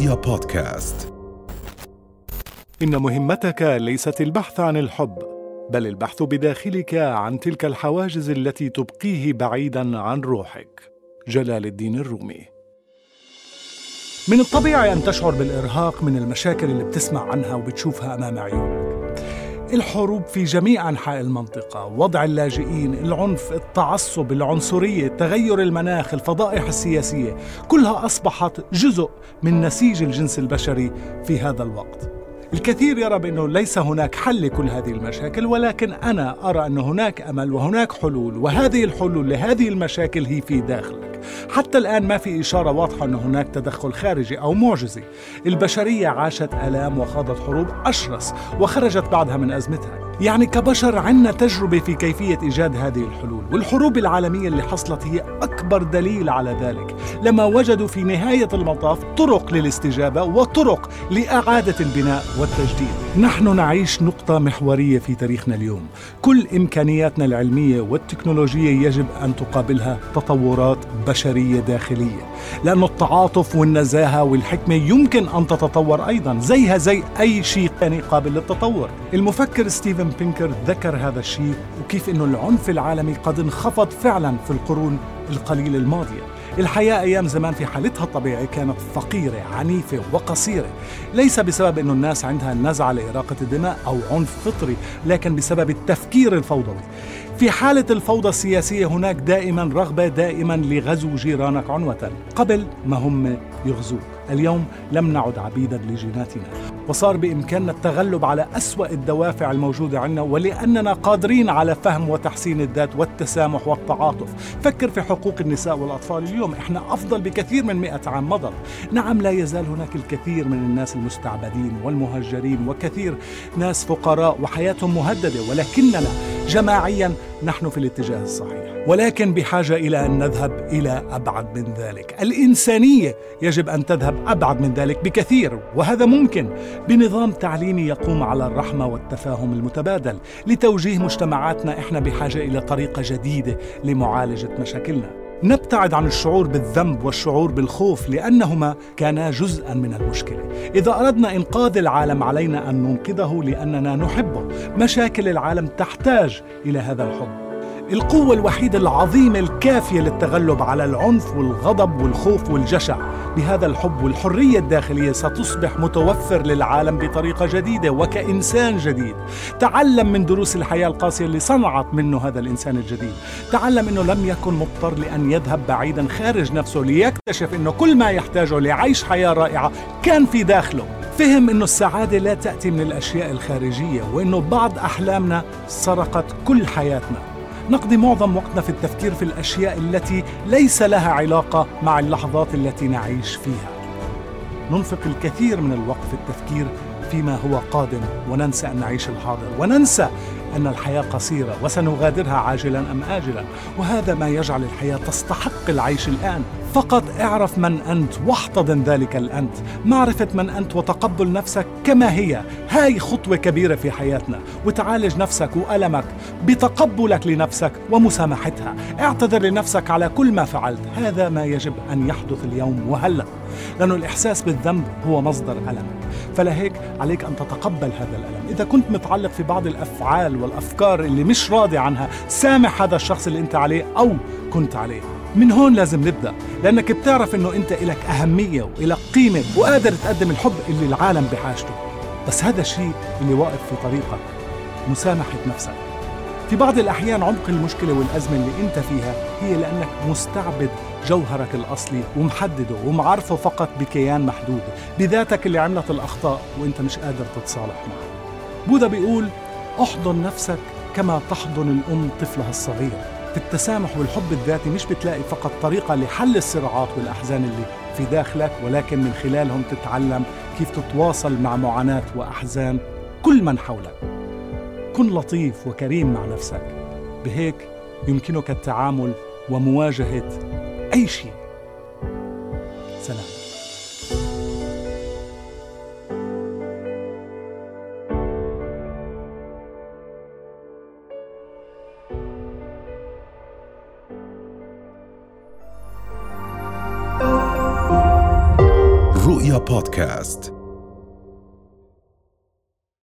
رؤيا بودكاست. إن مهمتك ليست البحث عن الحب بل البحث بداخلك عن تلك الحواجز التي تبقيه بعيدا عن روحك. جلال الدين الرومي. من الطبيعي أن تشعر بالإرهاق من المشاكل اللي بتسمع عنها وبتشوفها أمام عيونك. الحروب في جميع أنحاء المنطقة وضع اللاجئين العنف التعصب العنصرية تغير المناخ الفضائح السياسية كلها أصبحت جزء من نسيج الجنس البشري في هذا الوقت. الكثير يرى بأنه ليس هناك حل لكل هذه المشاكل ولكن أنا أرى أن هناك أمل وهناك حلول وهذه الحلول لهذه المشاكل هي في داخلك. حتى الآن ما في إشارة واضحة أن هناك تدخل خارجي أو معجزي. البشرية عاشت آلام وخاضت حروب أشرس وخرجت بعدها من أزمتها. يعني كبشر عنا تجربة في كيفية إيجاد هذه الحلول والحروب العالمية اللي حصلت هي أكبر دليل على ذلك. لما وجدوا في نهاية المطاف طرق للاستجابة وطرق لإعادة البناء والتجديد. نحن نعيش نقطة محورية في تاريخنا اليوم. كل إمكانياتنا العلمية والتكنولوجية يجب أن تقابلها تطورات بشرية داخلية. لأن التعاطف والنزاهة والحكمة يمكن أن تتطور أيضا زيها زي أي شيء ثاني قابل للتطور. المفكر ستيفن بينكر ذكر هذا الشيء وكيف أنه العنف العالمي قد انخفض فعلا في القرون القليلة الماضية. الحياة أيام زمان في حالتها الطبيعية كانت فقيرة عنيفة وقصيرة. ليس بسبب أن الناس عندها نزعة لإراقة الدماء أو عنف فطري لكن بسبب التفكير الفوضوي. في حالة الفوضى السياسية هناك دائما رغبة دائما لغزو جيرانك عنوة قبل ما هم يغزوك. اليوم لم نعد عبيدا لجيناتنا وصار بإمكاننا التغلب على أسوأ الدوافع الموجودة عندنا ولأننا قادرين على فهم وتحسين الذات والتسامح والتعاطف. فكر في حقوق النساء والأطفال. اليوم إحنا أفضل بكثير من مئة عام مضت نعم لا يزال هناك الكثير من الناس المستعبدين والمهجرين وكثير ناس فقراء وحياتهم مهددة ولكننا جماعيا نحن في الاتجاه الصحيح. ولكن بحاجة إلى أن نذهب إلى أبعد من ذلك. الإنسانية يجب أن تذهب أبعد من ذلك بكثير وهذا ممكن بنظام تعليمي يقوم على الرحمة والتفاهم المتبادل لتوجيه مجتمعاتنا إحنا بحاجة إلى طريقة جديدة لمعالجة مشاكلنا. نبتعد عن الشعور بالذنب والشعور بالخوف لأنهما كانا جزءا من المشكلة. إذا أردنا إنقاذ العالم علينا أن ننقذه لأننا نحبه مشاكل العالم تحتاج إلى هذا الحب. القوة الوحيدة العظيمة الكافية للتغلب على العنف والغضب والخوف والجشع بهذا الحب والحرية الداخلية ستصبح متوفر للعالم بطريقة جديدة وكإنسان جديد. تعلم من دروس الحياة القاسية اللي صنعت منه هذا الإنسان الجديد. تعلم أنه لم يكن مضطر لأن يذهب بعيدا خارج نفسه ليكتشف أنه كل ما يحتاجه لعيش حياة رائعة كان في داخله. فهم أنه السعادة لا تأتي من الأشياء الخارجية وأنه بعض أحلامنا سرقت كل حياتنا. نقضي معظم وقتنا في التفكير في الأشياء التي ليس لها علاقة مع اللحظات التي نعيش فيها. ننفق الكثير من الوقت في التفكير فيما هو قادم وننسى أن نعيش الحاضر وننسى أن الحياة قصيرة وسنغادرها عاجلا أم اجلا. وهذا ما يجعل الحياة تستحق العيش الآن. فقط اعرف من أنت واحتضن ذلك الأنت. معرفة من أنت وتقبل نفسك كما هي. هاي خطوة كبيرة في حياتنا. وتعالج نفسك وألمك بتقبلك لنفسك ومسامحتها. اعتذر لنفسك على كل ما فعلت. هذا ما يجب أن يحدث اليوم وهلا. لأن الإحساس بالذنب هو مصدر ألمك فلهيك عليك أن تتقبل هذا الألم. إذا كنت متعلق في بعض الأفعال والأفكار اللي مش راضي عنها سامح هذا الشخص اللي أنت عليه أو كنت عليه. من هون لازم نبدأ لأنك بتعرف إنه أنت لك أهمية وإلك قيمة وقادر تقدم الحب اللي العالم بحاجته. بس هذا الشيء اللي واقف في طريقك مسامحة نفسك. في بعض الأحيان عمق المشكلة والأزمة اللي أنت فيها هي لأنك مستعبد جوهرك الأصلي ومحدده ومعرفه فقط بكيان محدود بذاتك اللي عملت الأخطاء وأنت مش قادر تتصالح معها بوذا بيقول أحضن نفسك كما تحضن الأم طفلها الصغير. في التسامح والحب الذاتي مش بتلاقي فقط طريقة لحل الصراعات والأحزان اللي في داخلك ولكن من خلالهم تتعلم كيف تتواصل مع معاناة وأحزان كل من حولك. كن لطيف وكريم مع نفسك. بهيك يمكنك التعامل ومواجهة أي شيء. سلام. رؤيا بودكاست